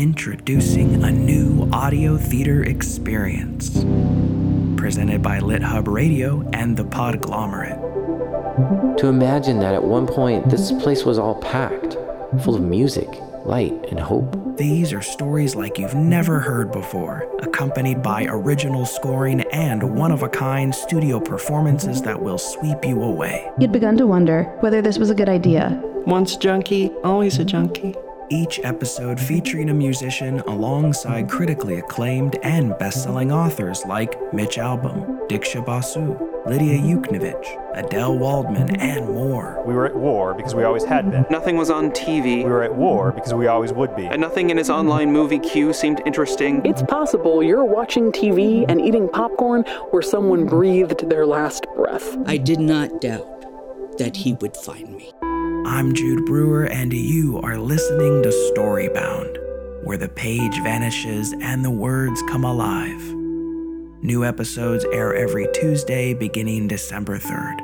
Introducing a new audio theater experience. Presented by LitHub Radio and the Podglomerate. To imagine that at one point this place was all packed, full of music, light, and hope. These are stories like you've never heard before, accompanied by original scoring and one of a kind studio performances that will sweep you away. You'd begun to wonder whether this was a good idea. Once junkie, always a junkie. Each episode featuring a musician alongside critically acclaimed and best selling authors like Mitch Albom, Diksha Basu, Lidia Yuknavitch, Adelle Waldman, and more. We were at war because we always had been. Nothing was on TV. We were at war because we always would be. And nothing in his online movie queue seemed interesting. It's possible you're watching TV and eating popcorn where someone breathed their last breath. I did not doubt that he would find me. I'm Jude Brewer, and you are listening to Storybound, where the page vanishes and the words come alive. New episodes air every Tuesday beginning December 3rd.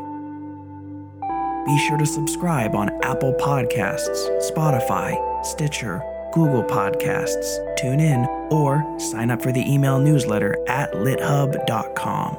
Be sure to subscribe on Apple Podcasts, Spotify, Stitcher, Google Podcasts, TuneIn, or sign up for the email newsletter at lithub.com.